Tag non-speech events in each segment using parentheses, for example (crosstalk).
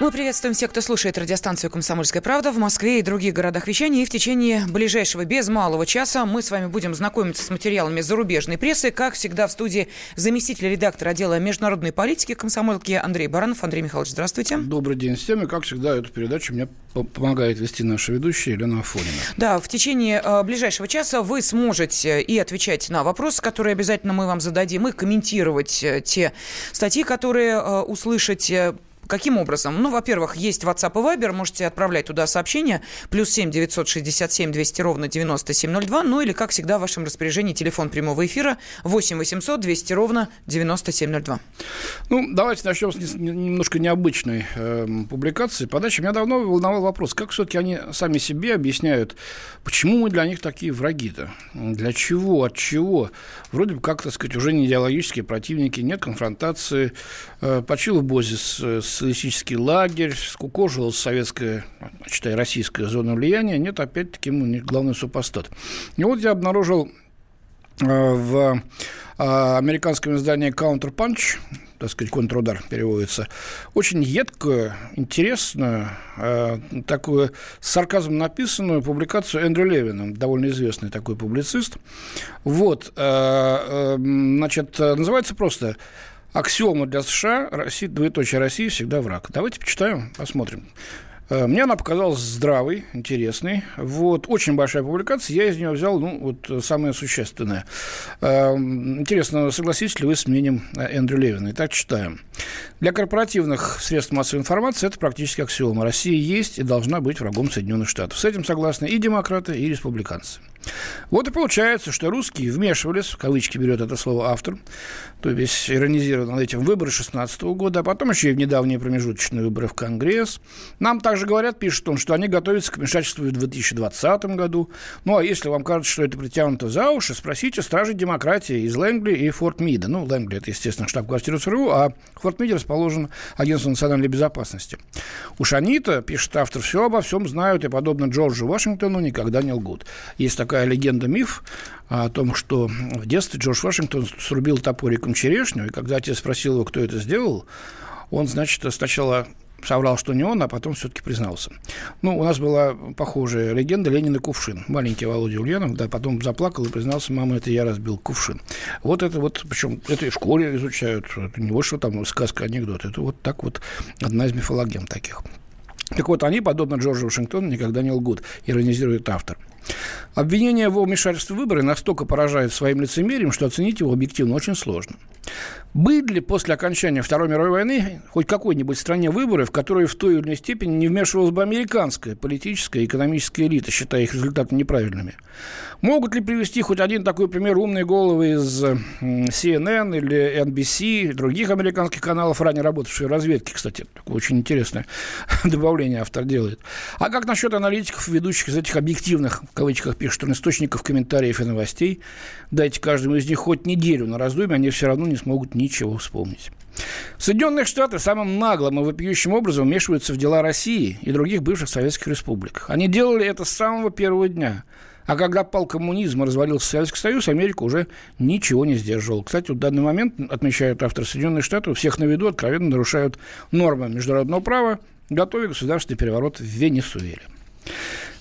Мы приветствуем всех, кто слушает радиостанцию «Комсомольская правда» в Москве и других городах вещания. И в течение ближайшего без малого часа мы с вами будем знакомиться с материалами зарубежной прессы. Как всегда, в студии заместитель редактора отдела международной политики комсомолки Андрей Баранов. Андрей Михайлович, здравствуйте. Добрый день всем. И, как всегда, эту передачу мне помогает вести наша ведущая Елена Афонина. Да, в течение э, ближайшего часа вы сможете и отвечать на вопросы, которые обязательно мы вам зададим, и комментировать э, те статьи, которые э, услышите Каким образом? Ну, во-первых, есть WhatsApp и Viber, можете отправлять туда сообщения. Плюс 7 967 200 ровно 9702. Ну, или, как всегда, в вашем распоряжении телефон прямого эфира 8 800 200 ровно 9702. Ну, давайте начнем с немножко необычной э, публикации. Подачи. Меня давно волновал вопрос, как все-таки они сами себе объясняют, почему мы для них такие враги-то? Для чего? От чего? Вроде бы, как, так сказать, уже не идеологические противники, нет конфронтации. Э, Почилов Бозис с социалистический лагерь, скукожилась советская, считай, российская зона влияния, нет, опять-таки, ему главный супостат. И вот я обнаружил э, в э, американском издании Counterpunch, так сказать, контрудар переводится, очень едкую, интересную, э, такую с сарказмом написанную публикацию Эндрю Левина, довольно известный такой публицист. Вот, значит, называется просто аксиома для США, Россия, двоеточие России всегда враг. Давайте почитаем, посмотрим. Э, мне она показалась здравой, интересной. Вот, очень большая публикация. Я из нее взял, ну, вот самое существенное. Э, интересно, согласитесь ли вы с мнением Эндрю Левина? Итак, читаем. Для корпоративных средств массовой информации это практически аксиома. Россия есть и должна быть врагом Соединенных Штатов. С этим согласны и демократы, и республиканцы. Вот и получается, что русские вмешивались, в кавычки берет это слово автор, то есть иронизируя над этим выборы 16 года, а потом еще и в недавние промежуточные выборы в Конгресс. Нам также говорят, пишет он, что они готовятся к вмешательству в 2020 году. Ну, а если вам кажется, что это притянуто за уши, спросите стражей демократии из Лэнгли и Форт Мида. Ну, Лэнгли – это, естественно, штаб-квартира ЦРУ, а Форт Миде расположен Агентство национальной безопасности. Уж они-то, пишет автор, все обо всем знают и, подобно Джорджу Вашингтону, никогда не лгут. Есть такая легенда, миф о том, что в детстве Джордж Вашингтон срубил топориком черешню, и когда отец спросил его, кто это сделал, он, значит, сначала соврал, что не он, а потом все-таки признался. Ну, у нас была похожая легенда Ленин и кувшин. Маленький Володя Ульянов, да, потом заплакал и признался, мама, это я разбил кувшин. Вот это вот, причем это и в школе изучают, это не вот что там сказка, анекдот, это вот так вот одна из мифологем таких. Так вот, они, подобно Джорджу Вашингтону, никогда не лгут, иронизирует автор. Обвинение в вмешательстве в выборы настолько поражает своим лицемерием, что оценить его объективно очень сложно. Были ли после окончания Второй мировой войны хоть какой-нибудь стране выборы, в которые в той или иной степени не вмешивалась бы американская политическая и экономическая элита, считая их результаты неправильными? Могут ли привести хоть один такой пример умные головы из CNN или NBC, других американских каналов, ранее работавшие разведке, кстати, такое очень интересное (laughs) добавление автор делает. А как насчет аналитиков, ведущих из этих объективных, в кавычках пишут, источников комментариев и новостей? Дайте каждому из них хоть неделю на раздумье, они все равно не смогут ничего вспомнить. Соединенные Штаты самым наглым и вопиющим образом вмешиваются в дела России и других бывших советских республик. Они делали это с самого первого дня. А когда пал коммунизм и развалился Советский Союз, Америка уже ничего не сдерживала. Кстати, в данный момент, отмечают авторы Соединенных Штатов, всех на виду откровенно нарушают нормы международного права, готовя государственный переворот в Венесуэле.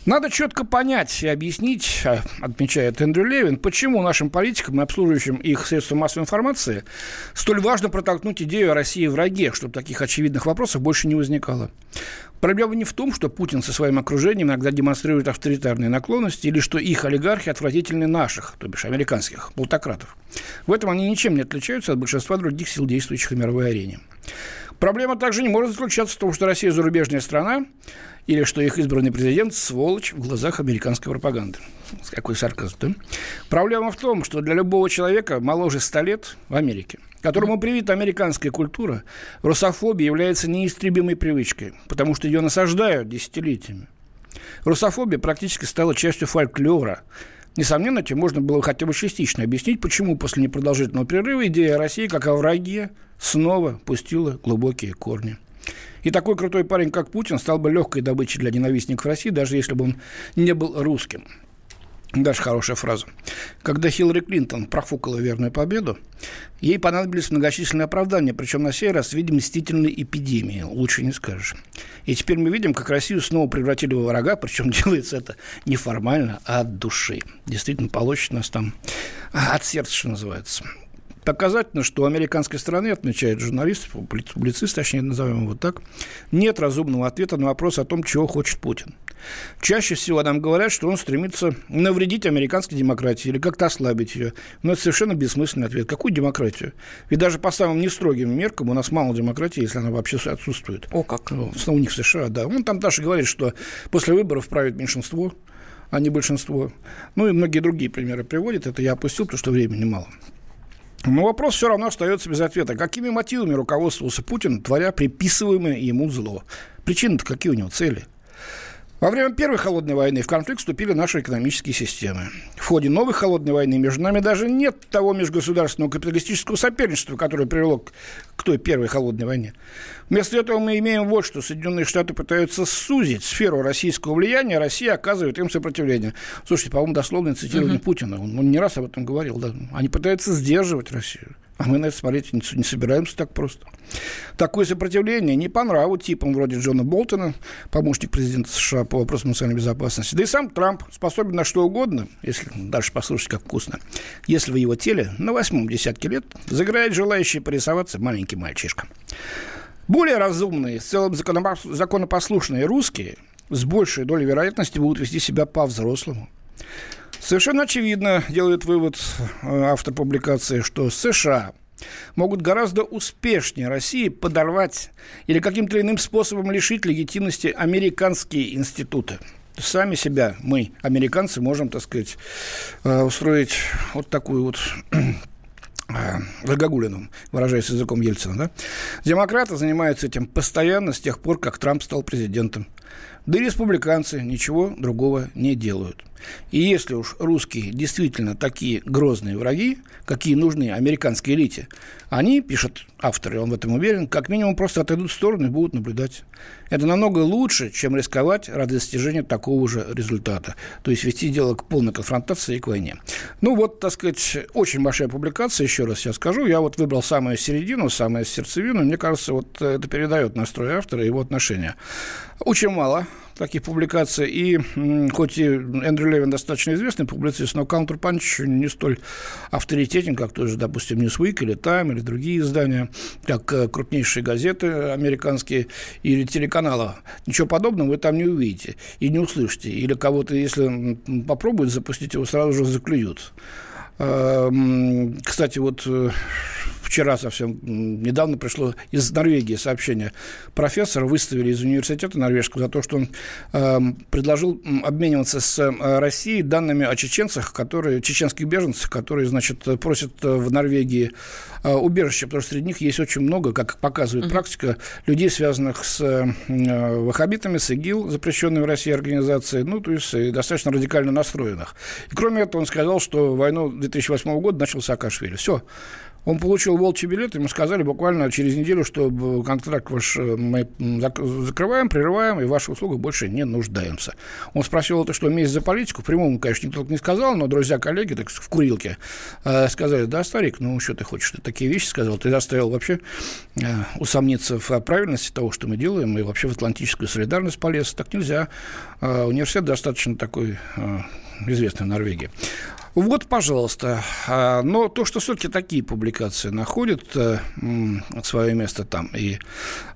Надо четко понять и объяснить, а, отмечает Эндрю Левин, почему нашим политикам и обслуживающим их средствам массовой информации столь важно протолкнуть идею о России враге, чтобы таких очевидных вопросов больше не возникало. Проблема не в том, что Путин со своим окружением иногда демонстрирует авторитарные наклонности или что их олигархи отвратительны наших, то бишь американских, плутократов. В этом они ничем не отличаются от большинства других сил, действующих на мировой арене. Проблема также не может заключаться в том, что Россия зарубежная страна, или что их избранный президент – сволочь в глазах американской пропаганды. Какой сарказм, да? Проблема в том, что для любого человека моложе 100 лет в Америке, которому привита американская культура, русофобия является неистребимой привычкой, потому что ее насаждают десятилетиями. Русофобия практически стала частью фольклора. Несомненно, этим можно было хотя бы частично объяснить, почему после непродолжительного прерыва идея России как о враге снова пустила глубокие корни. И такой крутой парень, как Путин, стал бы легкой добычей для ненавистников России, даже если бы он не был русским. Даже хорошая фраза. Когда Хиллари Клинтон профукала верную победу, ей понадобились многочисленные оправдания, причем на сей раз в виде мстительной эпидемии, лучше не скажешь. И теперь мы видим, как Россию снова превратили в врага, причем (laughs) делается это не формально, а от души. Действительно, получит нас там от сердца, что называется. Доказательно, что у американской страны, отмечает журналист, публицист, точнее назовем его так, нет разумного ответа на вопрос о том, чего хочет Путин. Чаще всего нам говорят, что он стремится навредить американской демократии или как-то ослабить ее. Но это совершенно бессмысленный ответ. Какую демократию? Ведь даже по самым нестрогим меркам у нас мало демократии, если она вообще отсутствует. О, как? У них в США, да. Он там даже говорит, что после выборов правит меньшинство, а не большинство. Ну и многие другие примеры приводит. Это я опустил, потому что времени мало. Но вопрос все равно остается без ответа. Какими мотивами руководствовался Путин, творя приписываемое ему зло? Причины-то какие у него цели? Во время Первой холодной войны в конфликт вступили наши экономические системы. В ходе новой холодной войны между нами даже нет того межгосударственного капиталистического соперничества, которое привело к, той Первой холодной войне. Вместо этого мы имеем вот что. Соединенные Штаты пытаются сузить сферу российского влияния, а Россия оказывает им сопротивление. Слушайте, по-моему, дословное цитирование угу. Путина. Он, он не раз об этом говорил. Да. Они пытаются сдерживать Россию. А мы на это смотреть не, не собираемся так просто. Такое сопротивление не по нраву типам вроде Джона Болтона, помощник президента США по вопросам национальной безопасности. Да и сам Трамп способен на что угодно, если дальше послушать, как вкусно, если в его теле на восьмом десятке лет загорает желающий порисоваться маленький мальчишка. Более разумные, в целом законопослушные русские с большей долей вероятности будут вести себя по-взрослому. Совершенно очевидно, делает вывод э, автор публикации, что США могут гораздо успешнее России подорвать или каким-то иным способом лишить легитимности американские институты. Сами себя мы, американцы, можем, так сказать, э, устроить вот такую вот Загогулиным, (clears throat) э, выражаясь языком Ельцина. Да? Демократы занимаются этим постоянно с тех пор, как Трамп стал президентом. Да и республиканцы ничего другого не делают. И если уж русские действительно такие грозные враги, какие нужны американской элите, они, пишет автор, и он в этом уверен, как минимум просто отойдут в сторону и будут наблюдать. Это намного лучше, чем рисковать ради достижения такого же результата. То есть вести дело к полной конфронтации и к войне. Ну вот, так сказать, очень большая публикация, еще раз я скажу. Я вот выбрал самую середину, самую сердцевину. Мне кажется, вот это передает настрой автора и его отношения. Очень мало таких публикаций. И хоть и Эндрю Левин достаточно известный публицист, но Counterpunch не столь авторитетен, как тоже, допустим, Newsweek или Time или другие издания, как э, крупнейшие газеты американские или телеканалы. Ничего подобного вы там не увидите и не услышите. Или кого-то, если попробуют запустить, его сразу же заклюют. Эм, кстати, вот э, вчера совсем недавно пришло из Норвегии сообщение. Профессора выставили из университета норвежского за то, что он э, предложил обмениваться с э, Россией данными о чеченцах, которые, чеченских беженцах, которые, значит, просят в Норвегии э, убежище, потому что среди них есть очень много, как показывает mm-hmm. практика, людей, связанных с э, ваххабитами, с ИГИЛ, запрещенной в России организацией, ну, то есть достаточно радикально настроенных. И кроме этого он сказал, что войну 2008 года начал Саакашвили. Все. Он получил волчий билет, ему сказали буквально через неделю, что контракт ваш э, мы закрываем, прерываем, и в ваших услугах больше не нуждаемся. Он спросил, это что, месть за политику? Прямому, конечно, никто не сказал, но друзья-коллеги так в курилке э, сказали, да, старик, ну, что ты хочешь, ты такие вещи сказал, ты заставил вообще э, усомниться в правильности того, что мы делаем, и вообще в атлантическую солидарность полез. Так нельзя. Университет достаточно такой известный в Норвегии. Вот, пожалуйста. А, но то, что все-таки такие публикации находят э, свое место там, и,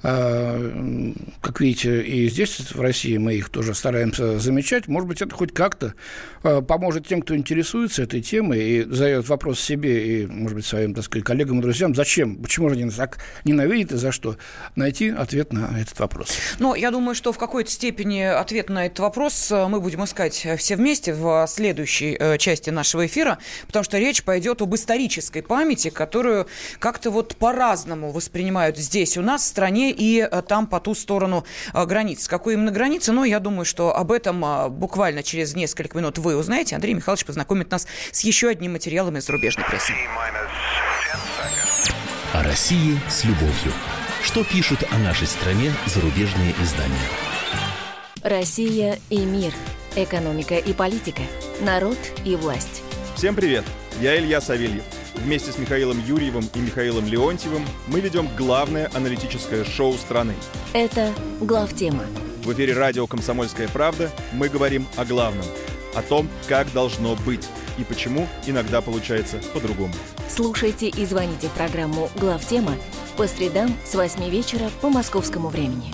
а, как видите, и здесь, в России, мы их тоже стараемся замечать, может быть, это хоть как-то а, поможет тем, кто интересуется этой темой и задает вопрос себе и, может быть, своим, так сказать, коллегам и друзьям, зачем, почему же они так ненавидят и за что, найти ответ на этот вопрос. Но я думаю, что в какой-то степени ответ на этот вопрос э, мы будем искать все вместе в следующей э, части нашей нашего эфира, потому что речь пойдет об исторической памяти, которую как-то вот по-разному воспринимают здесь у нас, в стране, и э, там по ту сторону э, границ. Какой именно границы? Но я думаю, что об этом э, буквально через несколько минут вы узнаете. Андрей Михайлович познакомит нас с еще одним материалом из зарубежной прессы. О России с любовью. Что пишут о нашей стране зарубежные издания? Россия и мир – Экономика и политика. Народ и власть. Всем привет! Я Илья Савельев. Вместе с Михаилом Юрьевым и Михаилом Леонтьевым мы ведем главное аналитическое шоу страны. Это «Главтема». В эфире радио «Комсомольская правда» мы говорим о главном. О том, как должно быть и почему иногда получается по-другому. Слушайте и звоните в программу «Главтема» по средам с 8 вечера по московскому времени.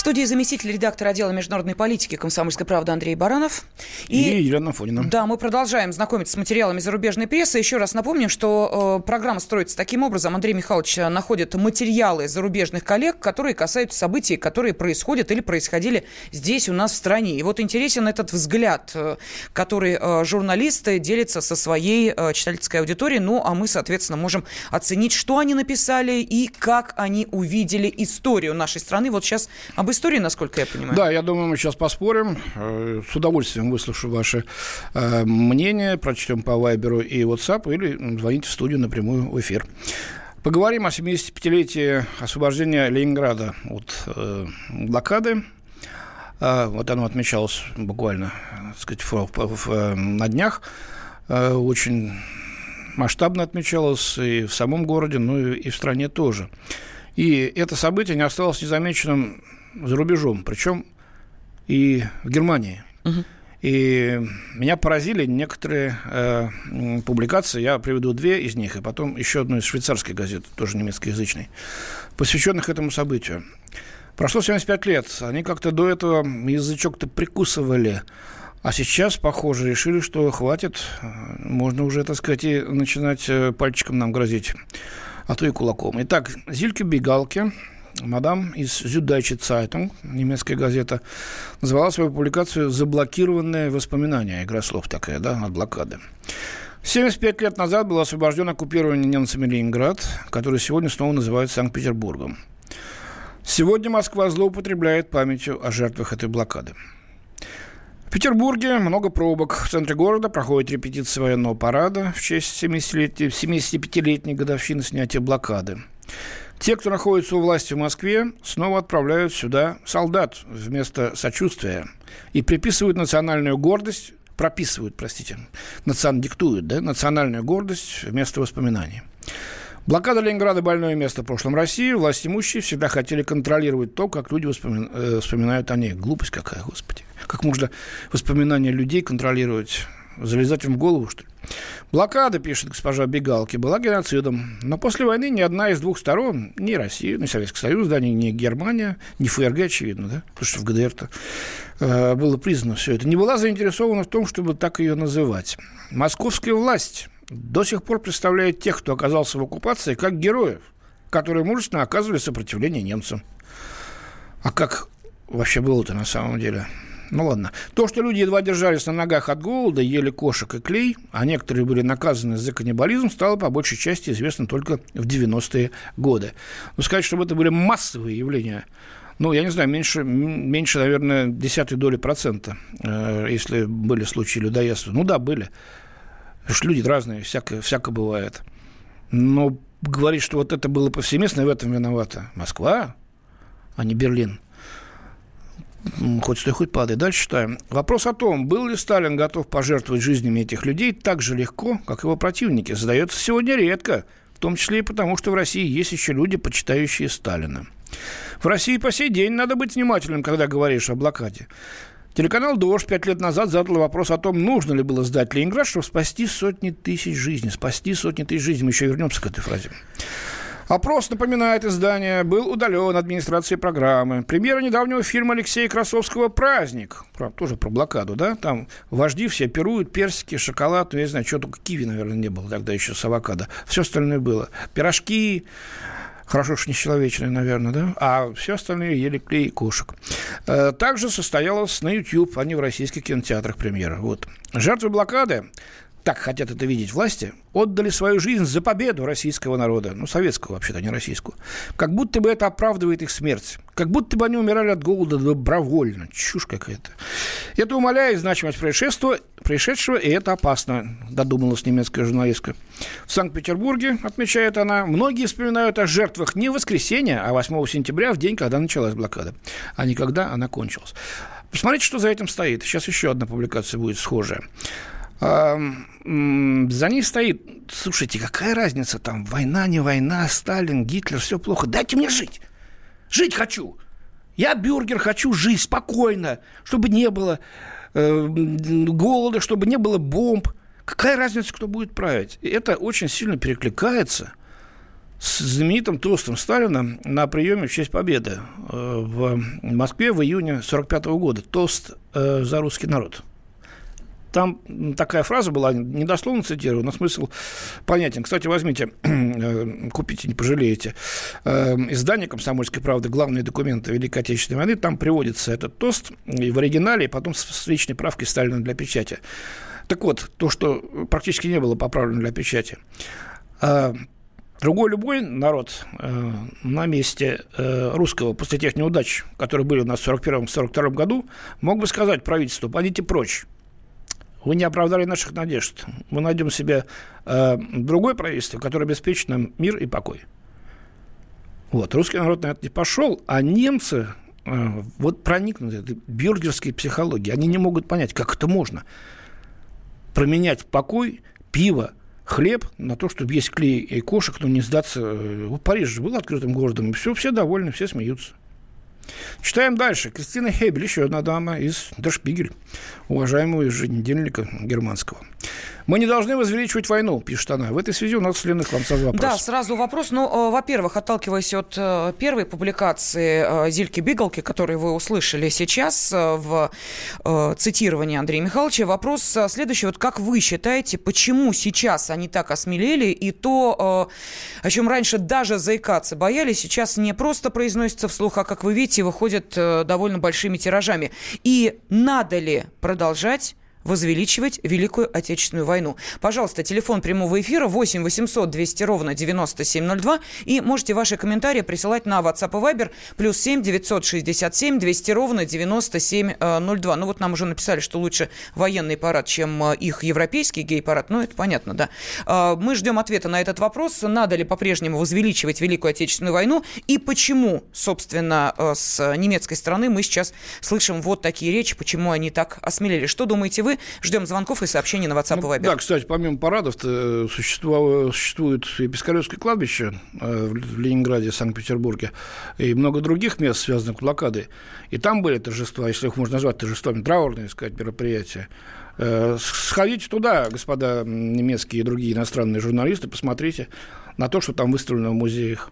В студии заместитель редактора отдела международной политики «Комсомольской правды» Андрей Баранов. И, и Елена Фонина. Да, мы продолжаем знакомиться с материалами зарубежной прессы. Еще раз напомним, что э, программа строится таким образом. Андрей Михайлович находит материалы зарубежных коллег, которые касаются событий, которые происходят или происходили здесь у нас в стране. И вот интересен этот взгляд, э, который э, журналисты делятся со своей э, читательской аудиторией. Ну, а мы, соответственно, можем оценить, что они написали и как они увидели историю нашей страны. Вот сейчас об истории, насколько я понимаю. Да, я думаю, мы сейчас поспорим. Э, с удовольствием выслушаю ваше э, мнение, прочтем по Вайберу и WhatsApp, или звоните в студию напрямую в эфир. Поговорим о 75-летии освобождения Ленинграда от э, блокады. Вот оно отмечалось буквально так сказать, в, на днях. Очень масштабно отмечалось и в самом городе, ну и в стране тоже. И это событие не осталось незамеченным за рубежом, причем и в Германии. Угу. И меня поразили некоторые э, публикации, я приведу две из них, и потом еще одну из швейцарской газеты, тоже немецкоязычной, посвященных этому событию. Прошло 75 лет, они как-то до этого язычок-то прикусывали, а сейчас, похоже, решили, что хватит, можно уже, так сказать, и начинать э, пальчиком нам грозить, а то и кулаком. Итак, Зильке Бигалке, мадам из Süddeutsche Zeitung, немецкая газета, назвала свою публикацию «Заблокированные воспоминания». Игра слов такая, да, от блокады. 75 лет назад был освобожден оккупированный немцами Ленинград, который сегодня снова называют Санкт-Петербургом. Сегодня Москва злоупотребляет памятью о жертвах этой блокады. В Петербурге много пробок. В центре города проходит репетиция военного парада в честь 75-летней годовщины снятия блокады. Те, кто находится у власти в Москве, снова отправляют сюда солдат вместо сочувствия и приписывают национальную гордость, прописывают, простите, национ, диктуют, да, национальную гордость вместо воспоминаний. Блокада Ленинграда – больное место в прошлом России. Власть имущие всегда хотели контролировать то, как люди вспомин... э, вспоминают о ней. Глупость какая, господи. Как можно воспоминания людей контролировать? Залезать им в голову, что ли? Блокада, пишет госпожа Бегалки, была геноцидом. Но после войны ни одна из двух сторон, ни Россия, ни Советский Союз, да, ни, ни Германия, ни ФРГ, очевидно, да, потому что в ГДР-то э, было признано все это, не была заинтересована в том, чтобы так ее называть. Московская власть до сих пор представляет тех, кто оказался в оккупации, как героев, которые мужественно оказывали сопротивление немцам. А как вообще было-то на самом деле? Ну ладно. То, что люди едва держались на ногах от голода, ели кошек и клей, а некоторые были наказаны за каннибализм, стало по большей части известно только в 90-е годы. Но сказать, чтобы это были массовые явления, ну, я не знаю, меньше, меньше наверное, десятой доли процента, э, если были случаи людоедства. Ну да, были. Потому что люди разные, всякое, всякое бывает. Но говорить, что вот это было повсеместно, и в этом виновата Москва, а не Берлин – хоть стой, хоть падай. Дальше читаем. Вопрос о том, был ли Сталин готов пожертвовать жизнями этих людей так же легко, как его противники, задается сегодня редко, в том числе и потому, что в России есть еще люди, почитающие Сталина. В России по сей день надо быть внимательным, когда говоришь о блокаде. Телеканал «Дождь» пять лет назад задал вопрос о том, нужно ли было сдать Ленинград, чтобы спасти сотни тысяч жизней. Спасти сотни тысяч жизней. Мы еще вернемся к этой фразе. Опрос, напоминает издание, был удален администрацией программы. Премьера недавнего фильма Алексея Красовского «Праздник». Правда, тоже про блокаду, да? Там вожди все пируют, персики, шоколад, ну, я не знаю, что только киви, наверное, не было тогда еще с авокадо. Все остальное было. Пирожки, Хорошо, что не человечные, наверное, да? А все остальные ели клей и кошек. Э, также состоялась на YouTube, а не в российских кинотеатрах премьера. Вот. Жертвы блокады так хотят это видеть власти, отдали свою жизнь за победу российского народа, ну, советского вообще-то, не российского. Как будто бы это оправдывает их смерть. Как будто бы они умирали от голода добровольно. Чушь какая-то. Это умаляет значимость происшествия, происшедшего, и это опасно, додумалась немецкая журналистка. В Санкт-Петербурге, отмечает она, многие вспоминают о жертвах не воскресенья, а 8 сентября, в день, когда началась блокада, а не когда она кончилась. Посмотрите, что за этим стоит. Сейчас еще одна публикация будет схожая. За ней стоит, слушайте, какая разница там, война, не война, Сталин, Гитлер, все плохо. Дайте мне жить. Жить хочу. Я бюргер, хочу жить спокойно, чтобы не было э, голода, чтобы не было бомб. Какая разница, кто будет править? Это очень сильно перекликается с знаменитым тостом Сталина на приеме в честь Победы э, в Москве в июне 1945 года. Тост э, за русский народ. Там такая фраза была, недословно цитирую, но смысл понятен. Кстати, возьмите, (clears throat) э, купите, не пожалеете, э, издание «Комсомольской правды», главные документы Великой Отечественной войны, там приводится этот тост и в оригинале, и потом с личной правкой Сталина для печати. Так вот, то, что практически не было поправлено для печати. А другой любой народ э, на месте русского после тех неудач, которые были у нас в 1941-1942 году, мог бы сказать правительству, пойдите прочь, вы не оправдали наших надежд. Мы найдем себе э, другое правительство, которое обеспечит нам мир и покой. Вот. Русский народ на это не пошел, а немцы э, вот проникнуты этой бюргерской психологией. Они не могут понять, как это можно променять покой, пиво, хлеб на то, чтобы есть клей и кошек, но не сдаться. В Париже был открытым городом, и все, все довольны, все смеются. Читаем дальше. Кристина Хебель, еще одна дама из Дашпигель, уважаемого еженедельника германского. Мы не должны возвеличивать войну, пишет она. В этой связи у нас следует к вам сразу вопрос. Да, сразу вопрос. Ну, э, во-первых, отталкиваясь от э, первой публикации э, Зильки Бигалки, которую вы услышали сейчас в цитировании Андрея Михайловича, вопрос следующий. Вот как вы считаете, почему сейчас они так осмелели, и то, о чем раньше даже заикаться боялись, сейчас не просто произносится вслух, а, как вы видите, выходят довольно большими тиражами. И надо ли продолжать возвеличивать Великую Отечественную войну. Пожалуйста, телефон прямого эфира 8 800 200 ровно 9702 и можете ваши комментарии присылать на WhatsApp и Viber плюс 7 967 200 ровно 9702. Ну вот нам уже написали, что лучше военный парад, чем э, их европейский гей-парад. Ну это понятно, да. А, мы ждем ответа на этот вопрос. Надо ли по-прежнему возвеличивать Великую Отечественную войну и почему, собственно, э, с немецкой стороны мы сейчас слышим вот такие речи, почему они так осмелели. Что думаете вы? Москвы. Ждем звонков и сообщений на WhatsApp ну, и Viber. Да, кстати, помимо парадов э, существует и Пискаревское кладбище э, в Ленинграде, Санкт-Петербурге и много других мест, связанных с блокадой. И там были торжества, если их можно назвать торжествами, траурные, сказать, мероприятия. Э, сходите туда, господа немецкие и другие иностранные журналисты, посмотрите на то, что там выставлено в музеях.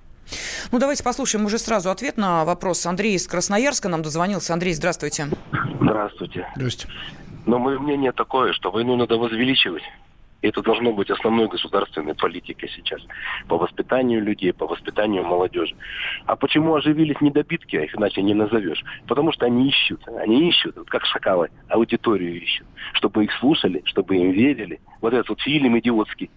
Ну, давайте послушаем уже сразу ответ на вопрос. Андрей из Красноярска нам дозвонился. Андрей, здравствуйте. Здравствуйте. Здравствуйте. Но мое мнение такое, что войну надо возвеличивать. Это должно быть основной государственной политикой сейчас. По воспитанию людей, по воспитанию молодежи. А почему оживились недобитки, а их иначе не назовешь? Потому что они ищут. Они ищут, вот как шакалы, аудиторию ищут. Чтобы их слушали, чтобы им верили. Вот этот вот фильм идиотский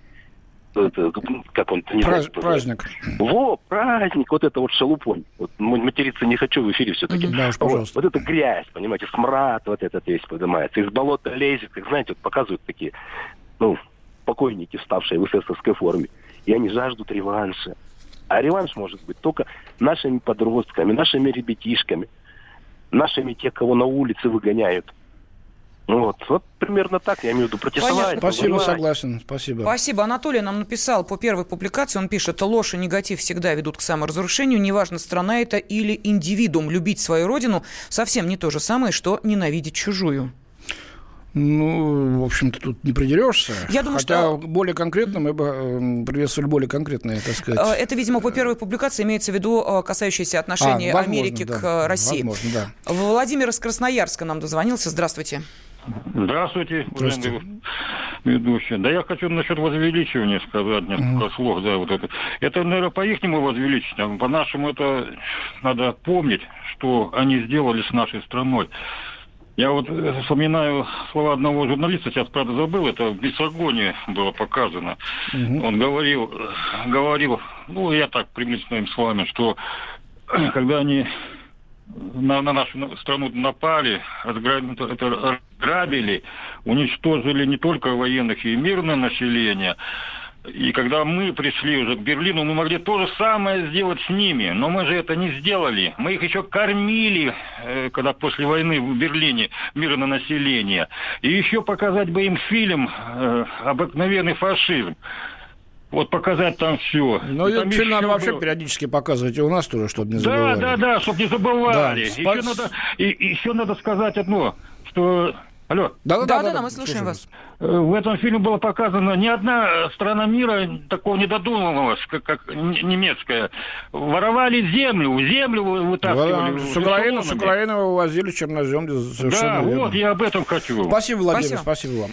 как он не Праз, праздник. Во, праздник, вот это вот шалупонь. Вот материться не хочу в эфире все-таки. Да уж, пожалуйста. Вот, вот это грязь, понимаете, смрад вот этот весь поднимается. Из болота лезет, как знаете, вот показывают такие, ну, покойники, вставшие в эсэсовской форме. И они жаждут реванша. А реванш может быть только нашими подростками, нашими ребятишками, нашими те, кого на улице выгоняют. Ну вот, вот примерно так, я имею в виду протестовать. Спасибо, согласен, спасибо. Спасибо. Анатолий нам написал по первой публикации, он пишет, ложь и негатив всегда ведут к саморазрушению, неважно, страна это или индивидуум. Любить свою родину совсем не то же самое, что ненавидеть чужую. Ну, в общем-то, тут не придерешься. Я думаю, Хотя что... более конкретно мы бы эм, приветствовали более конкретные, так сказать. Э, это, видимо, по первой публикации имеется в виду э, касающиеся отношений а, возможно, Америки да. к России. Возможно, да. Владимир из Красноярска нам дозвонился. Здравствуйте. Здравствуйте, Здравствуйте. ведущий. Да я хочу насчет возвеличивания сказать несколько mm. слов. Да, вот это. это, наверное, по-ихнему возвеличить, а по-нашему это надо помнить, что они сделали с нашей страной. Я вот э, вспоминаю слова одного журналиста, сейчас, правда, забыл, это в Бесогоне было показано. Угу. Он говорил, говорил, ну, я так приблизительно с вами, что (clears throat) когда они на, на нашу страну напали, разграбили, уничтожили не только военных и мирное население, и когда мы пришли уже к Берлину, мы могли то же самое сделать с ними. Но мы же это не сделали. Мы их еще кормили, э, когда после войны в Берлине мирное население. И еще показать бы им фильм э, «Обыкновенный фашизм». Вот показать там все. Ну, этот фильм надо вообще периодически показывать и у нас тоже, чтобы не забывали. Да, да, да, чтобы не забывали. Да, еще, надо, и, еще надо сказать одно, что Алло. Да, да, да, да, да, мы слушаем вас. Э, в этом фильме было показано ни одна страна мира такого не додумалась, как, как немецкая. Воровали землю, землю вытаскивали. с, Украины, с Украины вывозили чернозем. Да, верно. вот я об этом хочу. Спасибо, Владимир, спасибо, спасибо вам.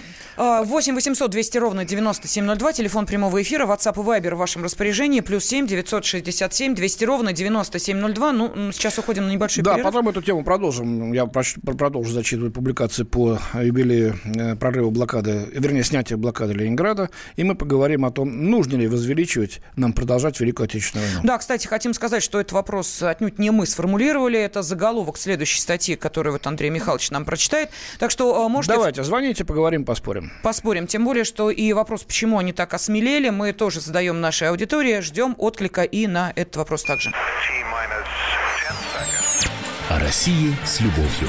8 800 200 ровно 9702, телефон прямого эфира, WhatsApp и Viber в вашем распоряжении, плюс 7 967 200 ровно 9702. Ну, сейчас уходим на небольшой да, перерыв. Да, потом эту тему продолжим. Я продолжу зачитывать публикации по юбилею э, прорыва блокады, вернее, снятия блокады Ленинграда, и мы поговорим о том, нужно ли возвеличивать нам продолжать Великую Отечественную войну. Да, кстати, хотим сказать, что этот вопрос отнюдь не мы сформулировали, это заголовок следующей статьи, которую вот Андрей Михайлович нам прочитает. Так что э, можете... Давайте, звоните, поговорим, поспорим. Поспорим, тем более, что и вопрос, почему они так осмелели, мы тоже задаем нашей аудитории, ждем отклика и на этот вопрос также. О России с любовью.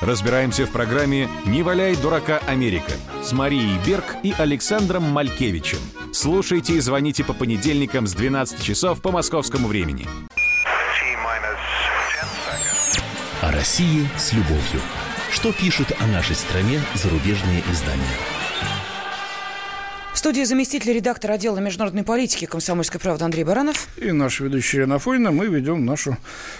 Разбираемся в программе «Не валяй дурака Америка» с Марией Берг и Александром Малькевичем. Слушайте и звоните по понедельникам с 12 часов по московскому времени. О России с любовью. Что пишут о нашей стране зарубежные издания? В студии заместитель редактора отдела международной политики «Комсомольской правды» Андрей Баранов. И наш ведущий Ирина Фойна. Мы ведем нашу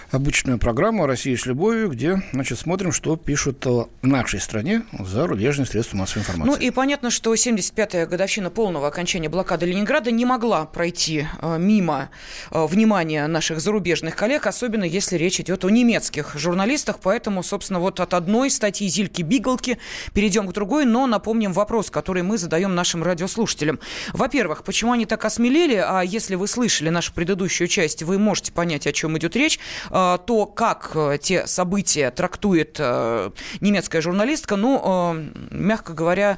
обычную программу «Россия с любовью», где, значит, смотрим, что пишут в нашей стране за зарубежные средства массовой информации. Ну и понятно, что 75-я годовщина полного окончания блокады Ленинграда не могла пройти э, мимо э, внимания наших зарубежных коллег, особенно если речь идет о немецких журналистах. Поэтому, собственно, вот от одной статьи Зильки Бигалки перейдем к другой, но напомним вопрос, который мы задаем нашим радиослушателям слушателям. Во-первых, почему они так осмелели? А если вы слышали нашу предыдущую часть, вы можете понять, о чем идет речь. А, то, как э, те события трактует э, немецкая журналистка, ну, э, мягко говоря,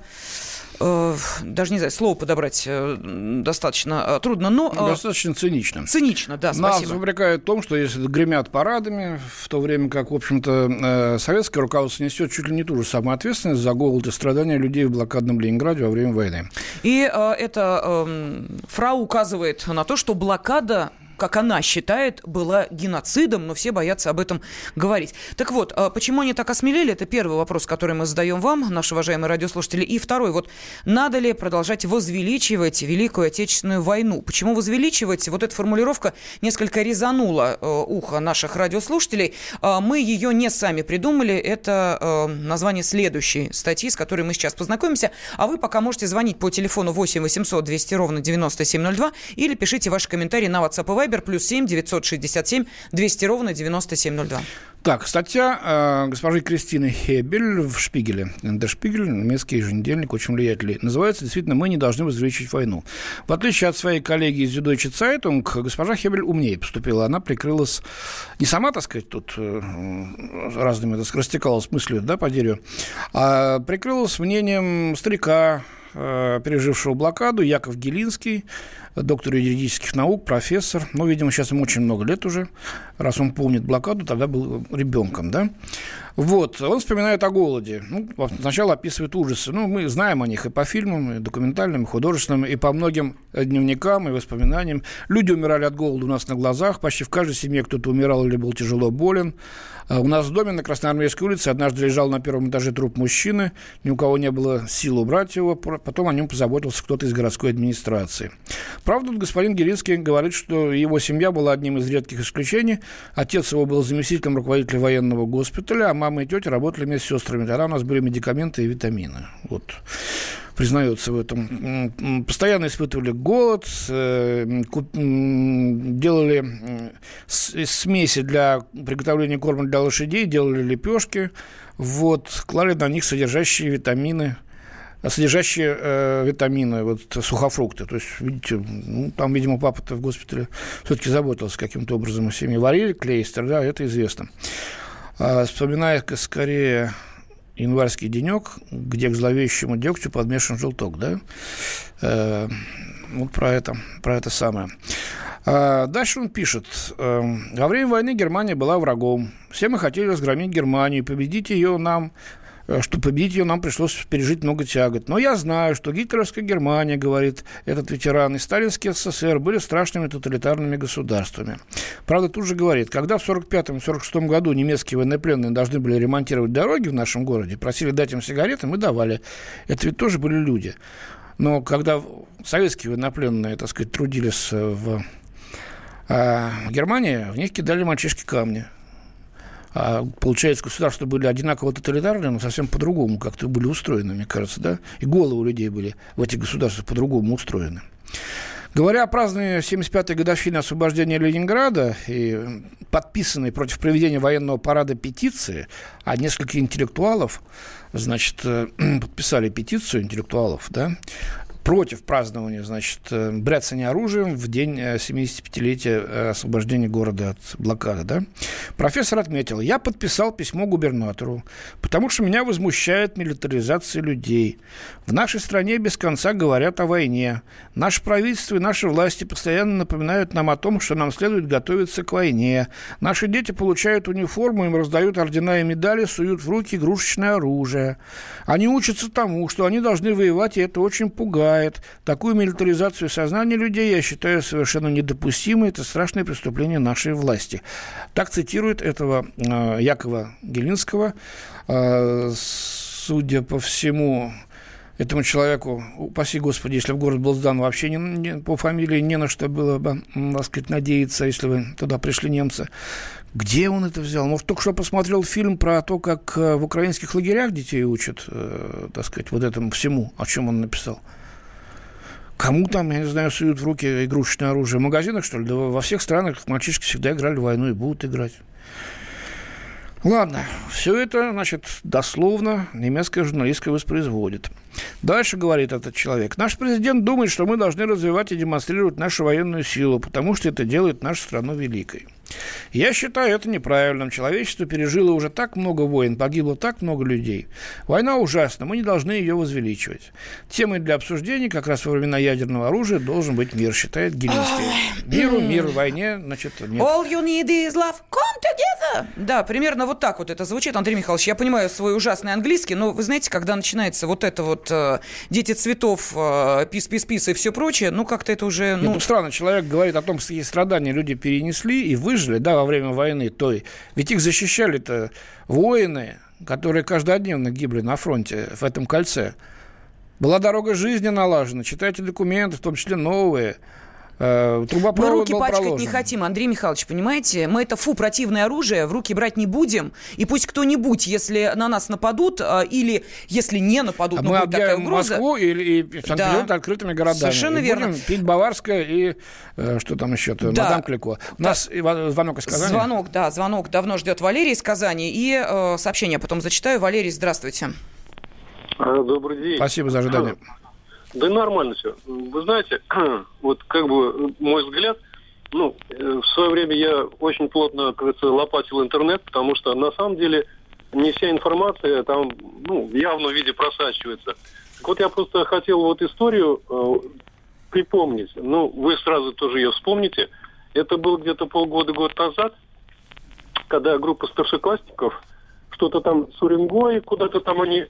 даже не знаю, слово подобрать э, достаточно э, трудно, но... Э, достаточно цинично. Цинично, да, спасибо. Нас упрекают в том, что если гремят парадами, в то время как, в общем-то, э, советское руководство несет чуть ли не ту же самую ответственность за голод и страдания людей в блокадном Ленинграде во время войны. И э, эта э, фрау указывает на то, что блокада как она считает, была геноцидом, но все боятся об этом говорить. Так вот, а почему они так осмелели? Это первый вопрос, который мы задаем вам, наши уважаемые радиослушатели. И второй, вот надо ли продолжать возвеличивать Великую Отечественную войну? Почему возвеличивать? Вот эта формулировка несколько резанула э, ухо наших радиослушателей. Э, мы ее не сами придумали. Это э, название следующей статьи, с которой мы сейчас познакомимся. А вы пока можете звонить по телефону 8 800 200 ровно 9702 или пишите ваши комментарии на WhatsApp и Viber плюс 7 967 200 ровно 9702. Так, статья э, госпожи Кристины Хебель в Шпигеле. Der Шпигель, немецкий еженедельник, очень влиятельный. Называется действительно «Мы не должны возвеличить войну». В отличие от своей коллеги из Süddeutsche Zeitung, госпожа Хебель умнее поступила. Она прикрылась не сама, так сказать, тут э, разными, так сказать, растекалась мыслью, да, по дереву, а прикрылась мнением старика, э, пережившего блокаду, Яков Гелинский, доктор юридических наук, профессор. Ну, видимо, сейчас ему очень много лет уже. Раз он помнит блокаду, тогда был ребенком, да? Вот, он вспоминает о голоде. Ну, сначала описывает ужасы. Ну, мы знаем о них и по фильмам, и документальным, и художественным, и по многим дневникам, и воспоминаниям. Люди умирали от голода у нас на глазах. Почти в каждой семье кто-то умирал или был тяжело болен. А у нас в доме на Красноармейской улице однажды лежал на первом этаже труп мужчины. Ни у кого не было сил убрать его. Потом о нем позаботился кто-то из городской администрации. Правда, господин Геринский говорит, что его семья была одним из редких исключений. Отец его был заместителем руководителя военного госпиталя, а мама и тетя работали вместе с сестрами. Тогда у нас были медикаменты и витамины. Вот признается в этом. Постоянно испытывали голод, э, делали смеси для приготовления корма для лошадей, делали лепешки, вот, клали на них содержащие витамины, содержащие э, витамины, вот сухофрукты. То есть, видите, ну, там, видимо, папа-то в госпитале все-таки заботился каким-то образом о семье. Варили клейстер, да, это известно. А, вспоминая скорее январский денек, где к зловещему дегтю подмешан желток, да? Э, вот про это, про это самое. А дальше он пишет. «Э, Во время войны Германия была врагом. Все мы хотели разгромить Германию, победить ее нам что победить ее нам пришлось пережить много тягот. Но я знаю, что гитлеровская Германия, говорит этот ветеран, и сталинский СССР были страшными тоталитарными государствами. Правда, тут же говорит, когда в 1945-1946 году немецкие военнопленные должны были ремонтировать дороги в нашем городе, просили дать им сигареты, мы давали. Это ведь тоже были люди. Но когда советские военнопленные, так сказать, трудились в а, Германии, в них кидали мальчишки камни. А, получается, государства были одинаково тоталитарные, но совсем по-другому как-то были устроены, мне кажется, да? И головы у людей были в этих государствах по-другому устроены. Говоря о праздновании 75-й годовщины освобождения Ленинграда и подписанной против проведения военного парада петиции, а несколько интеллектуалов, значит, э, (clears throat) подписали петицию интеллектуалов, да, против празднования, значит, э, бряцания оружием в день 75-летия э, освобождения города от блокады, да. Профессор отметил, я подписал письмо губернатору, потому что меня возмущает милитаризация людей. В нашей стране без конца говорят о войне. Наше правительство и наши власти постоянно напоминают нам о том, что нам следует готовиться к войне. Наши дети получают униформу, им раздают ордена и медали, суют в руки игрушечное оружие. Они учатся тому, что они должны воевать, и это очень пугает бывает. Такую милитаризацию сознания людей я считаю совершенно недопустимой. Это страшное преступление нашей власти. Так цитирует этого э, Якова Гелинского. Э, судя по всему, этому человеку, упаси Господи, если в город был сдан, вообще не, не, по фамилии не на что было бы, так сказать, надеяться, если бы туда пришли немцы. Где он это взял? Может, только что посмотрел фильм про то, как э, в украинских лагерях детей учат, э, так сказать, вот этому всему, о чем он написал. Кому там, я не знаю, суют в руки игрушечное оружие? В магазинах, что ли? Да во всех странах мальчишки всегда играли в войну и будут играть. Ладно, все это, значит, дословно немецкая журналистка воспроизводит. Дальше говорит этот человек. Наш президент думает, что мы должны развивать и демонстрировать нашу военную силу, потому что это делает нашу страну великой. Я считаю это неправильным. Человечество пережило уже так много войн, погибло так много людей. Война ужасна, мы не должны ее возвеличивать. Темой для обсуждения как раз во времена ядерного оружия должен быть мир, считает Гелинский. Миру, мир, войне, значит, нет. All you need is love. Come together. Да, примерно вот так вот это звучит, Андрей Михайлович. Я понимаю свой ужасный английский, но вы знаете, когда начинается вот это вот э, дети цветов, э, пис-пис-пис и все прочее, ну как-то это уже... Ну... Нет, странно, человек говорит о том, что страдания люди перенесли и выжили выжили, да, во время войны той. Ведь их защищали-то воины, которые каждодневно гибли на фронте в этом кольце. Была дорога жизни налажена, читайте документы, в том числе новые – трубопровод Мы руки пачкать проложен. не хотим, Андрей Михайлович, понимаете? Мы это, фу, противное оружие в руки брать не будем. И пусть кто-нибудь, если на нас нападут, э, или если не нападут, а но мы будет такая угроза... Москву и, и Санкт-Петербург да. открытыми городами. Совершенно и верно. Будем пить Баварское и э, что там еще-то, да. Мадам Клико. У да. нас звонок из Казани. Звонок, да, звонок давно ждет Валерий из Казани. И э, сообщение потом зачитаю. Валерий, здравствуйте. А, добрый день. Спасибо за ожидание. Да нормально все. Вы знаете, (clears throat) вот как бы мой взгляд, ну, э, в свое время я очень плотно, как говорится, лопатил интернет, потому что на самом деле не вся информация там, ну, в явном виде просачивается. Так вот я просто хотел вот историю э, припомнить. Ну, вы сразу тоже ее вспомните. Это было где-то полгода-год назад, когда группа старшеклассников что-то там с Уренгой, куда-то там они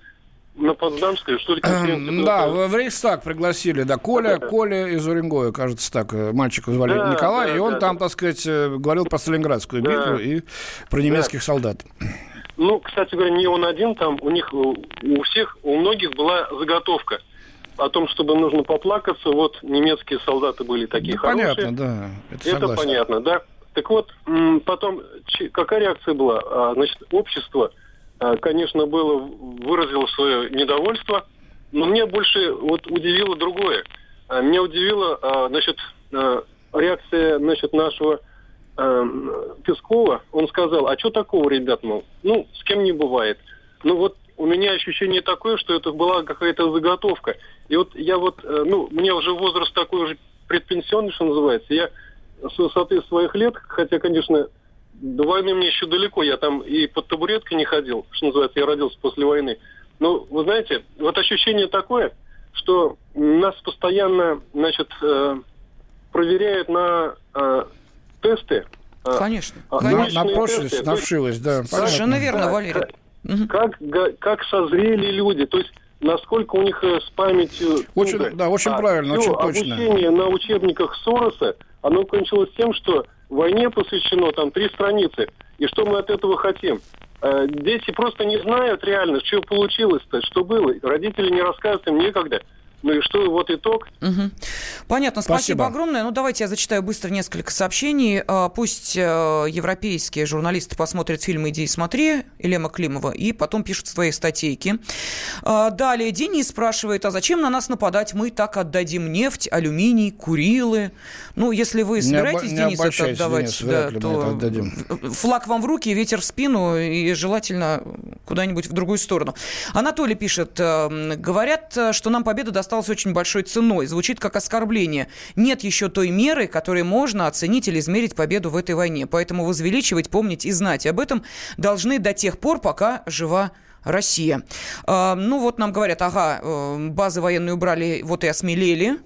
на Потсдамской, что ли, конференцию? Да, в Рейхстаг пригласили, да, Коля, да, Коля из Уренгоя, кажется, так, э, мальчика звали да, Николай, да, и он да, там, да. так сказать, э, говорил про Сталинградскую да. битву и про немецких да. солдат. Ну, кстати говоря, не он один там, у них, у всех, у многих была заготовка о том, чтобы нужно поплакаться, вот немецкие солдаты были такие да, хорошие. Понятно, да. Это, это понятно, да. Так вот, потом, какая реакция была? А, значит, общество конечно, было, выразило свое недовольство, но мне больше вот удивило другое. А, меня удивила, а, значит, реакция, значит, нашего Пескова. Он сказал, а что такого, ребят, мол, ну, с кем не бывает. Ну, вот у меня ощущение такое, что это была какая-то заготовка. И вот я вот, э, ну, мне уже возраст такой уже предпенсионный, что называется, я с высоты своих лет, хотя, конечно, до войны мне еще далеко, я там и под табуреткой не ходил, что называется, я родился после войны. Но, вы знаете, вот ощущение такое, что нас постоянно, значит, э, проверяют на э, тесты. Э, конечно. А, конечно. Напрошились, навшилось, да. Совершенно верно, Валерий. Как, как, как созрели люди, то есть насколько у них с памятью... Очень, да, очень а правильно, очень точно. Обучение на учебниках Сороса, оно кончилось тем, что войне посвящено там три страницы. И что мы от этого хотим? Э, дети просто не знают реально, что получилось-то, что было. Родители не рассказывают, им некогда. Ну и что, вот итог. Угу. Понятно, спасибо. спасибо огромное. Ну, давайте я зачитаю быстро несколько сообщений. А, пусть э, европейские журналисты посмотрят фильм «Иди и смотри» Елема Климова и потом пишут свои статейки. А, далее Денис спрашивает, а зачем на нас нападать? Мы так отдадим нефть, алюминий, Курилы. Ну, если вы собираетесь, не, Денис, это отдавать, Денис, да, то отдадим. флаг вам в руки, ветер в спину и желательно куда-нибудь в другую сторону. Анатолий пишет, э, говорят, что нам победа достаточно осталось очень большой ценой. Звучит как оскорбление. Нет еще той меры, которой можно оценить или измерить победу в этой войне. Поэтому возвеличивать, помнить и знать об этом должны до тех пор, пока жива Россия. А, ну вот нам говорят, ага, э, базы военные убрали, вот и осмелели.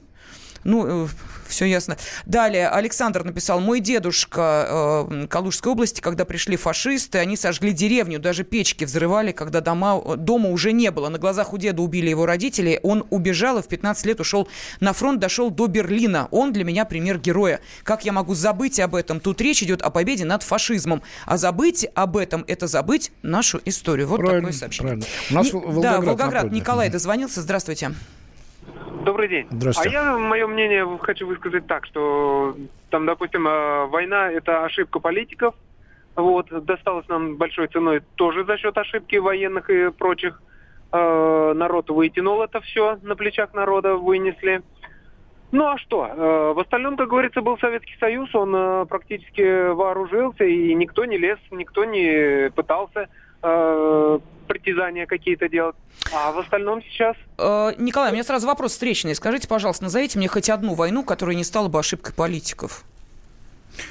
Ну, э, все ясно. Далее Александр написал, мой дедушка э, Калужской области, когда пришли фашисты, они сожгли деревню, даже печки взрывали, когда дома, дома уже не было. На глазах у деда убили его родители, он убежал и в 15 лет ушел на фронт, дошел до Берлина. Он для меня пример героя. Как я могу забыть об этом? Тут речь идет о победе над фашизмом. А забыть об этом – это забыть нашу историю. Вот правильно, такое сообщение. Правильно. У нас Не, Волгоград, да, Волгоград. Напротив. Николай дозвонился. Здравствуйте. Добрый день. Здравствуйте. А я мое мнение хочу высказать так, что там, допустим, э, война это ошибка политиков. Вот, досталось нам большой ценой тоже за счет ошибки военных и прочих. Э, народ вытянул это все, на плечах народа вынесли. Ну а что? Э, в остальном, как говорится, был Советский Союз, он практически вооружился, и никто не лез, никто не пытался притязания какие-то делать. А в остальном сейчас... Э, Николай, у меня сразу вопрос встречный. Скажите, пожалуйста, назовите мне хоть одну войну, которая не стала бы ошибкой политиков.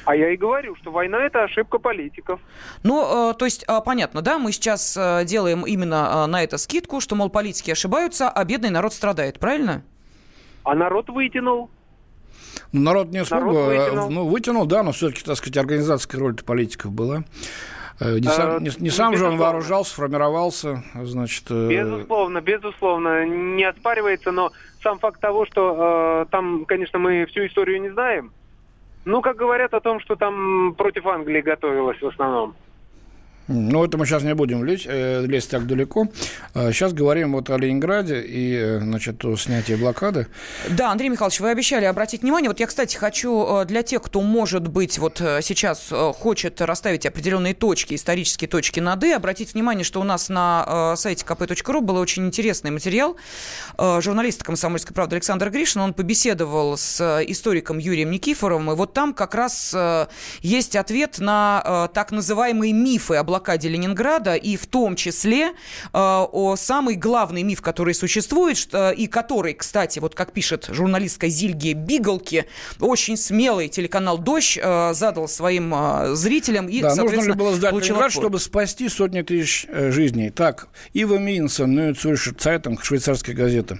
А я и говорю, что война это ошибка политиков. Ну, э, то есть, э, понятно, да, мы сейчас э, делаем именно э, на это скидку, что, мол, политики ошибаются, а бедный народ страдает, правильно? А народ вытянул. Ну, народ не смог, народ вытянул. ну, вытянул, да, но все-таки, так сказать, организаторская роль политиков была. Э, не сам, не, не сам же он вооружался, формировался, значит... Э, безусловно, безусловно, не оспаривается, но сам факт того, что э, там, конечно, мы всю историю не знаем, ну, как говорят о том, что там против Англии готовилось в основном. Ну, это мы сейчас не будем лезть, э, лезть так далеко. Сейчас а, говорим вот о Ленинграде и, э, значит, о снятии блокады. Да, Андрей Михайлович, вы обещали обратить внимание. Вот я, кстати, хочу э, для тех, кто, может быть, вот сейчас хочет расставить определенные точки, исторические точки над «и», обратить внимание, что у нас на сайте kp.ru был очень интересный материал. Журналист «Комсомольской правды» Александр Гришин, он побеседовал с историком Юрием Никифоровым, и вот там как раз есть ответ на так называемые мифы о блокаде Ленинграда, и в том числе э, о самый главный миф, который существует, что, и который, кстати, вот как пишет журналистка Зильге Биголки, очень смелый телеканал «Дождь» э, задал своим э, зрителям и, да, нужно ли было сдать Ленинград, чтобы спасти сотни тысяч э, жизней. Так, Ива Минсон, Нью Цюршер Цайтинг, швейцарская газета.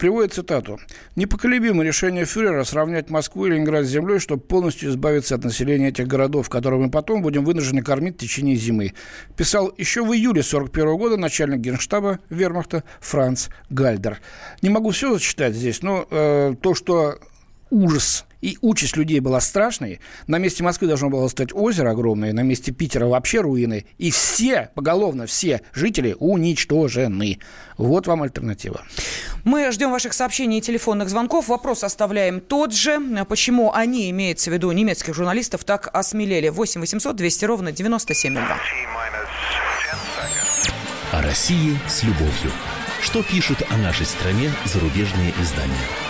Приводит цитату. «Непоколебимо решение фюрера сравнять Москву и Ленинград с землей, чтобы полностью избавиться от населения этих городов, которые мы потом будем вынуждены кормить в течение зимы», писал еще в июле 1941 года начальник генштаба вермахта Франц Гальдер. Не могу все зачитать здесь, но э, то, что ужас и участь людей была страшной. На месте Москвы должно было стать озеро огромное, на месте Питера вообще руины. И все, поголовно все жители уничтожены. Вот вам альтернатива. Мы ждем ваших сообщений и телефонных звонков. Вопрос оставляем тот же. Почему они, имеется в виду немецких журналистов, так осмелели? 8 800 200 ровно 9702. О России с любовью. Что пишут о нашей стране зарубежные издания?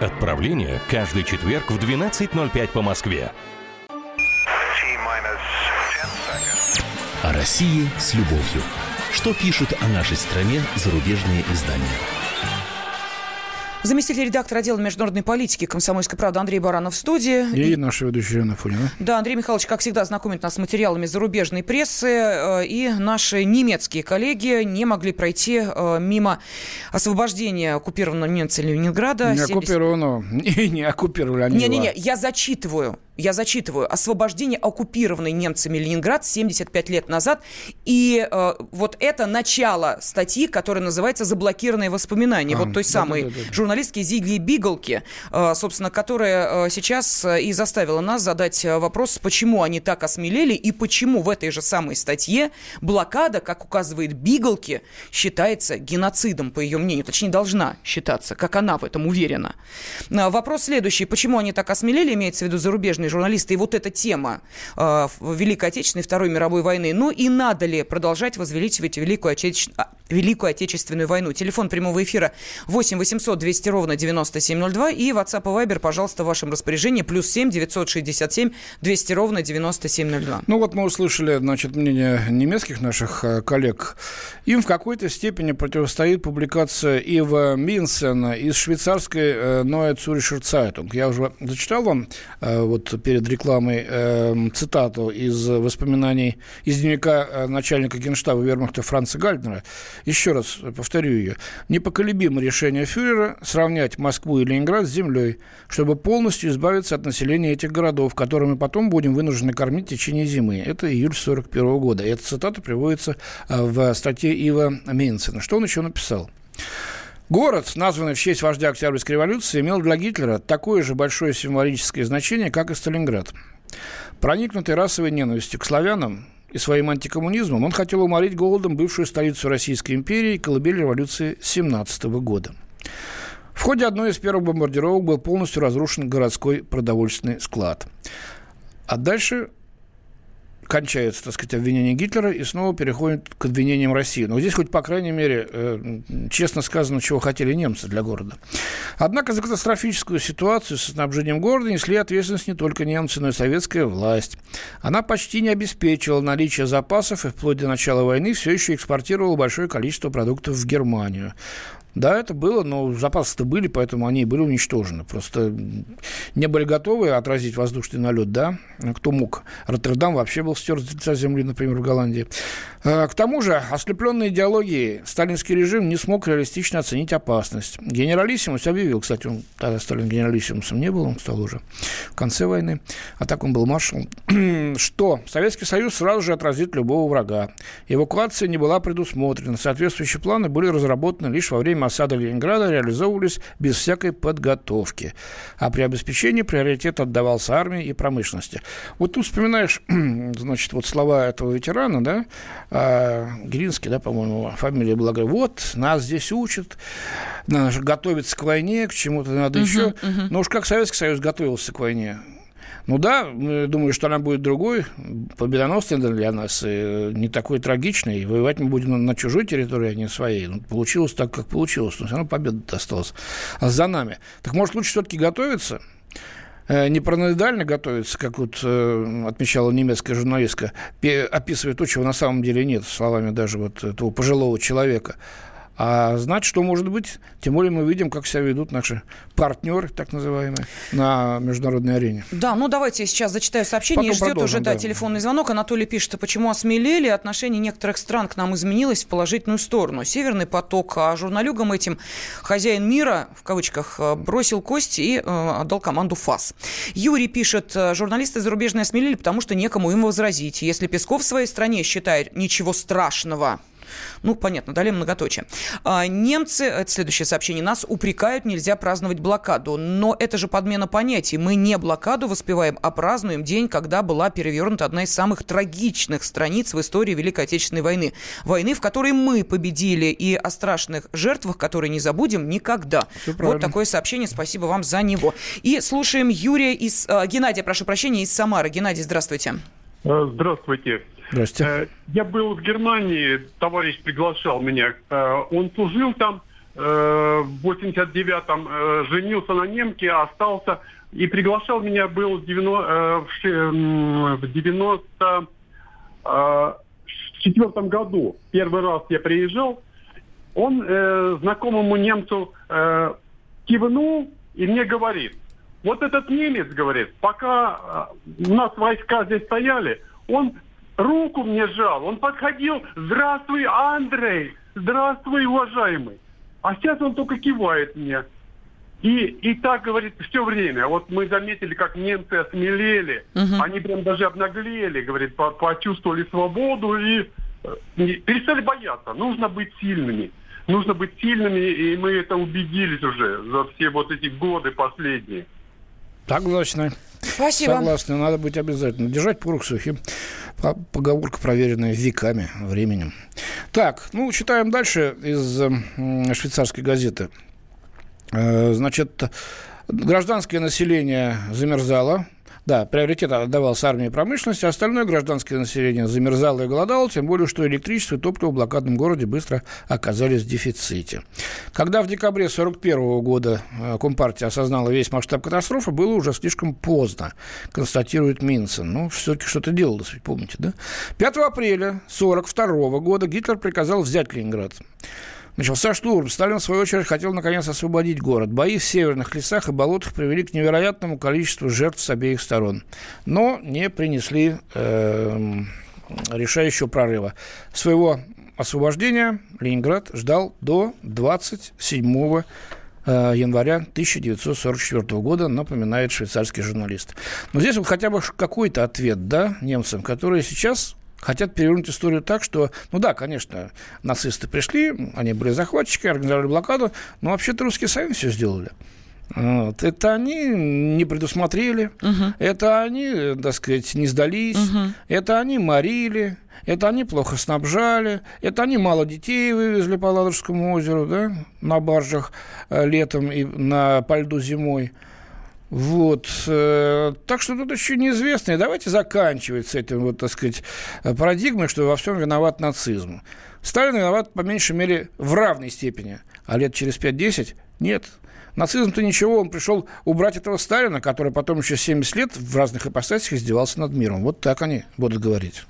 Отправление каждый четверг в 12.05 по Москве. О России с любовью. Что пишут о нашей стране зарубежные издания? Заместитель редактора отдела международной политики «Комсомольской правды» Андрей Баранов в студии. И, и наша ведущая Анна Фонина. Да, Андрей Михайлович, как всегда, знакомит нас с материалами зарубежной прессы. Э, и наши немецкие коллеги не могли пройти э, мимо освобождения оккупированного немцами Ленинграда. Не 70... (laughs) оккупированного. Не, не оккупировали они Не-не-не, я зачитываю я зачитываю, освобождение оккупированной немцами Ленинград 75 лет назад. И э, вот это начало статьи, которая называется «Заблокированные воспоминания». А, вот той да, самой да, да, да. журналистки Зигли Биголки, э, собственно, которая э, сейчас э, и заставила нас задать э, вопрос, почему они так осмелели и почему в этой же самой статье блокада, как указывает Биголки, считается геноцидом, по ее мнению. Точнее, должна считаться, как она в этом уверена. Вопрос следующий. Почему они так осмелели, имеется в виду зарубежные зарубежные журналисты, и вот эта тема э, Великой Отечественной Второй мировой войны. Ну и надо ли продолжать возвеличивать Великую, Отече... А, Великую Отечественную войну? Телефон прямого эфира 8 800 200 ровно 9702 и WhatsApp и Viber, пожалуйста, в вашем распоряжении, плюс 7 967 200 ровно 9702. Ну вот мы услышали, значит, мнение немецких наших э, коллег. Им в какой-то степени противостоит публикация Ива Минсена из швейцарской Neue Zürcher Zeitung. Я уже зачитал вам э, перед рекламой э, цитату из воспоминаний из дневника э, начальника генштаба вермахта Франца Гальднера. Еще раз повторю ее. Непоколебимо решение фюрера сравнять Москву и Ленинград с землей, чтобы полностью избавиться от населения этих городов, которые мы потом будем вынуждены кормить в течение зимы. Это июль 1941 года. Эта цитата приводится э, в статье Ива Мейнсена. Что он еще написал? Город, названный в честь вождя Октябрьской революции, имел для Гитлера такое же большое символическое значение, как и Сталинград. Проникнутый расовой ненавистью к славянам и своим антикоммунизмом, он хотел уморить голодом бывшую столицу Российской империи и колыбель революции 17 года. В ходе одной из первых бомбардировок был полностью разрушен городской продовольственный склад. А дальше кончается, так сказать, обвинение Гитлера и снова переходит к обвинениям России. Но здесь хоть, по крайней мере, э, честно сказано, чего хотели немцы для города. Однако за катастрофическую ситуацию со снабжением города несли ответственность не только немцы, но и советская власть. Она почти не обеспечивала наличие запасов и вплоть до начала войны все еще экспортировала большое количество продуктов в Германию. Да, это было, но запасы-то были, поэтому они были уничтожены. Просто не были готовы отразить воздушный налет, да. Кто мог? Роттердам вообще был стерт с лица земли, например, в Голландии. А, к тому же, ослепленной идеологией, сталинский режим не смог реалистично оценить опасность. Генералиссимус объявил, кстати, он тогда Сталин генералиссимусом не был, он стал уже в конце войны, а так он был маршалом, (clears throat) что Советский Союз сразу же отразит любого врага. Эвакуация не была предусмотрена, соответствующие планы были разработаны лишь во время осады Ленинграда реализовывались без всякой подготовки. А при обеспечении приоритет отдавался армии и промышленности. Вот тут вспоминаешь, (clears throat) значит, вот слова этого ветерана, да, а, Гринский, да, по-моему, фамилия была, говорит, вот, нас здесь учат, надо готовиться к войне, к чему-то надо uh-huh, еще. Uh-huh. Но уж как Советский Союз готовился к войне, Ну да, мы думаю, что она будет другой, победоносной для нас, и не такой трагичной. Воевать мы будем на чужой территории, а не своей. Ну, получилось так, как получилось, но все равно победа осталась за нами. Так может лучше все-таки готовиться? Э, не параноидально готовиться, как вот э, отмечала немецкая журналистка, описывая то, чего на самом деле нет, словами даже вот этого пожилого человека, а знать, что может быть, тем более мы видим, как себя ведут наши партнеры, так называемые, на международной арене. Да, ну давайте я сейчас зачитаю сообщение. Потом Ждет уже да, да, телефонный звонок. Анатолий пишет, а почему осмелели, отношение некоторых стран к нам изменилось в положительную сторону. Северный поток, а журналюгам этим хозяин мира, в кавычках, э, бросил кость и э, отдал команду ФАС. Юрий пишет, «Э, журналисты зарубежные осмелели, потому что некому им возразить. Если Песков в своей стране считает ничего страшного, ну, понятно, далее многоточие. А, немцы, это следующее сообщение, нас упрекают, нельзя праздновать блокаду. Но это же подмена понятий. Мы не блокаду воспеваем, а празднуем день, когда была перевернута одна из самых трагичных страниц в истории Великой Отечественной войны. Войны, в которой мы победили, и о страшных жертвах, которые не забудем никогда. вот такое сообщение. Спасибо вам за него. И слушаем Юрия из... Э, Геннадия, прошу прощения, из Самары. Геннадий, здравствйте. Здравствуйте. Здрасте. Э, я был в Германии, товарищ приглашал меня. Э, он служил там, э, в 89-м женился на немке, остался и приглашал меня был в 94 году. Первый раз я приезжал. Он знакомому немцу кивнул и мне говорит, вот этот немец, говорит, пока у нас войска здесь стояли, он руку мне жал. Он подходил, здравствуй, Андрей, здравствуй, уважаемый. А сейчас он только кивает мне. И, и так говорит все время. Вот мы заметили, как немцы осмелели. Угу. Они прям даже обнаглели, говорит, по почувствовали свободу и, э, и перестали бояться. Нужно быть сильными. Нужно быть сильными, и мы это убедились уже за все вот эти годы последние. Согласны. Спасибо. Согласны, надо быть обязательно. Держать порох сухим. Поговорка, проверенная веками, временем. Так, ну, читаем дальше из швейцарской газеты. Э, значит, гражданское население замерзало, да, приоритет отдавался армии и промышленности, остальное гражданское население замерзало и голодало, тем более, что электричество и топливо в блокадном городе быстро оказались в дефиците. Когда в декабре 1941 года э, Компартия осознала весь масштаб катастрофы, было уже слишком поздно, констатирует Минсон. Ну, все-таки что-то делалось, помните, да? 5 апреля 1942 года Гитлер приказал взять Ленинград. Начался штурм. Сталин, в свою очередь, хотел, наконец, освободить город. Бои в северных лесах и болотах привели к невероятному количеству жертв с обеих сторон. Но не принесли э, решающего прорыва. Своего освобождения Ленинград ждал до 27 э, января 1944 года, напоминает швейцарский журналист. Но здесь вот хотя бы какой-то ответ, да, немцам, которые сейчас хотят перевернуть историю так, что, ну да, конечно, нацисты пришли, они были захватчики, организовали блокаду, но вообще-то русские сами все сделали. Вот. Это они не предусмотрели, угу. это они, так сказать, не сдались, угу. это они морили, это они плохо снабжали, это они мало детей вывезли по Ладожскому озеру, да, на баржах э, летом и на по льду зимой. Вот. Э, так что тут еще неизвестно. И давайте заканчивать с этим, вот, так сказать, парадигмой, что во всем виноват нацизм. Сталин виноват, по меньшей мере, в равной степени. А лет через 5-10 нет. Нацизм-то ничего, он пришел убрать этого Сталина, который потом еще 70 лет в разных ипостасях издевался над миром. Вот так они будут говорить.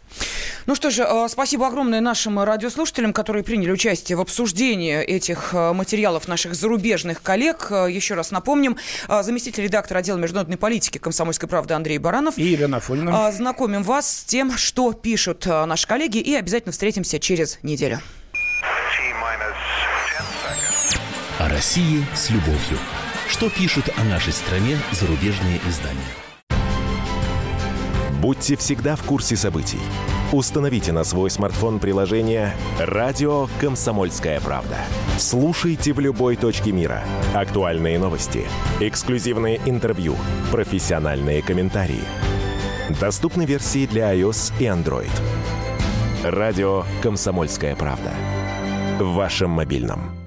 Ну что же, э, спасибо огромное нашим радиослушателям, которые приняли участие в обсуждении этих э, материалов наших зарубежных коллег. Э, еще раз напомним, заместитель редактора отдела международной политики «Комсомольской правды» Андрей Баранов. И Елена Афонина. Знакомим вас с тем, что пишут наши коллеги, и обязательно встретимся через неделю. России с любовью. Что пишут о нашей стране зарубежные издания? Будьте всегда в курсе событий. Установите на свой смартфон приложение «Радио Комсомольская правда». Слушайте в любой точке мира. Актуальные новости, эксклюзивные интервью, профессиональные комментарии. Доступны версии для iOS и Android. «Радио Комсомольская правда». В вашем мобильном.